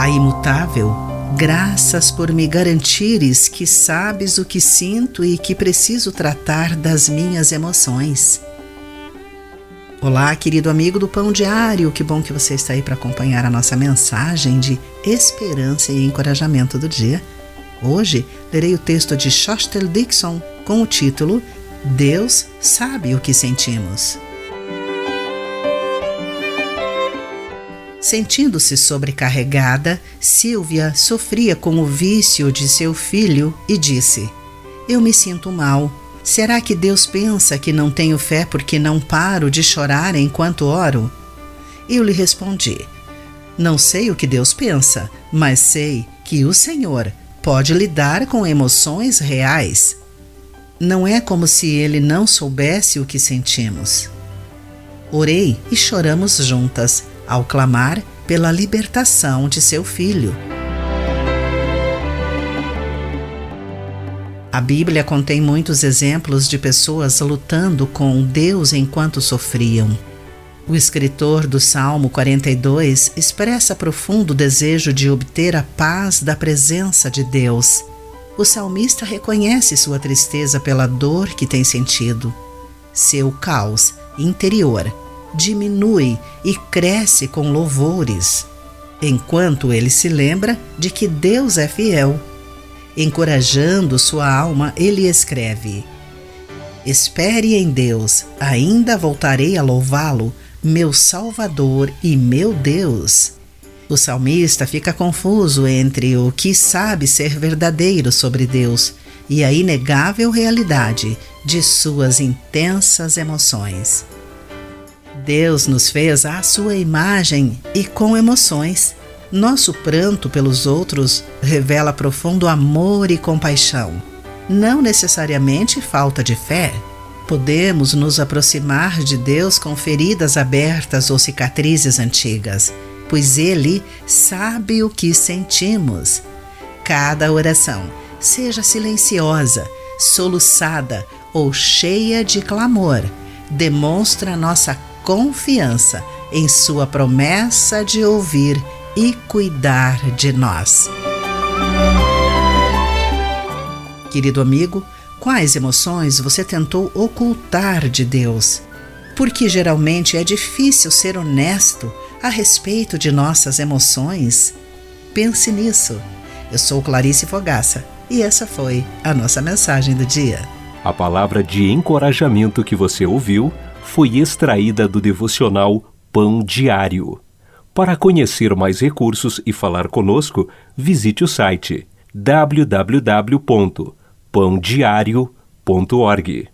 Pai imutável, graças por me garantires que sabes o que sinto e que preciso tratar das minhas emoções. Olá, querido amigo do Pão Diário, que bom que você está aí para acompanhar a nossa mensagem de esperança e encorajamento do dia. Hoje lerei o texto de Shostel Dixon com o título Deus sabe o que sentimos. Sentindo-se sobrecarregada, Silvia sofria com o vício de seu filho e disse: Eu me sinto mal Será que Deus pensa que não tenho fé porque não paro de chorar enquanto oro? Eu lhe respondi: Não sei o que Deus pensa, mas sei que o Senhor pode lidar com emoções reais. Não é como se ele não soubesse o que sentimos. Orei e choramos juntas ao clamar pela libertação de seu filho. A Bíblia contém muitos exemplos de pessoas lutando com Deus enquanto sofriam. O escritor do Salmo 42 expressa profundo desejo de obter a paz da presença de Deus. O salmista reconhece sua tristeza pela dor que tem sentido. Seu caos interior diminui e cresce com louvores, enquanto ele se lembra de que Deus é fiel Encorajando sua alma, ele escreve: Espere em Deus, ainda voltarei a louvá-lo, meu Salvador e meu Deus. O salmista fica confuso entre o que sabe ser verdadeiro sobre Deus e a inegável realidade de suas intensas emoções. Deus nos fez à sua imagem e com emoções. Nosso pranto pelos outros revela profundo amor e compaixão, não necessariamente falta de fé. Podemos nos aproximar de Deus com feridas abertas ou cicatrizes antigas, pois Ele sabe o que sentimos. Cada oração, seja silenciosa, soluçada ou cheia de clamor, demonstra nossa confiança em Sua promessa de ouvir e cuidar de nós. Querido amigo, quais emoções você tentou ocultar de Deus? Porque geralmente é difícil ser honesto a respeito de nossas emoções. Pense nisso. Eu sou Clarice Fogaça e essa foi a nossa mensagem do dia. A palavra de encorajamento que você ouviu foi extraída do devocional Pão Diário. Para conhecer mais recursos e falar conosco, visite o site www.pandiario.org.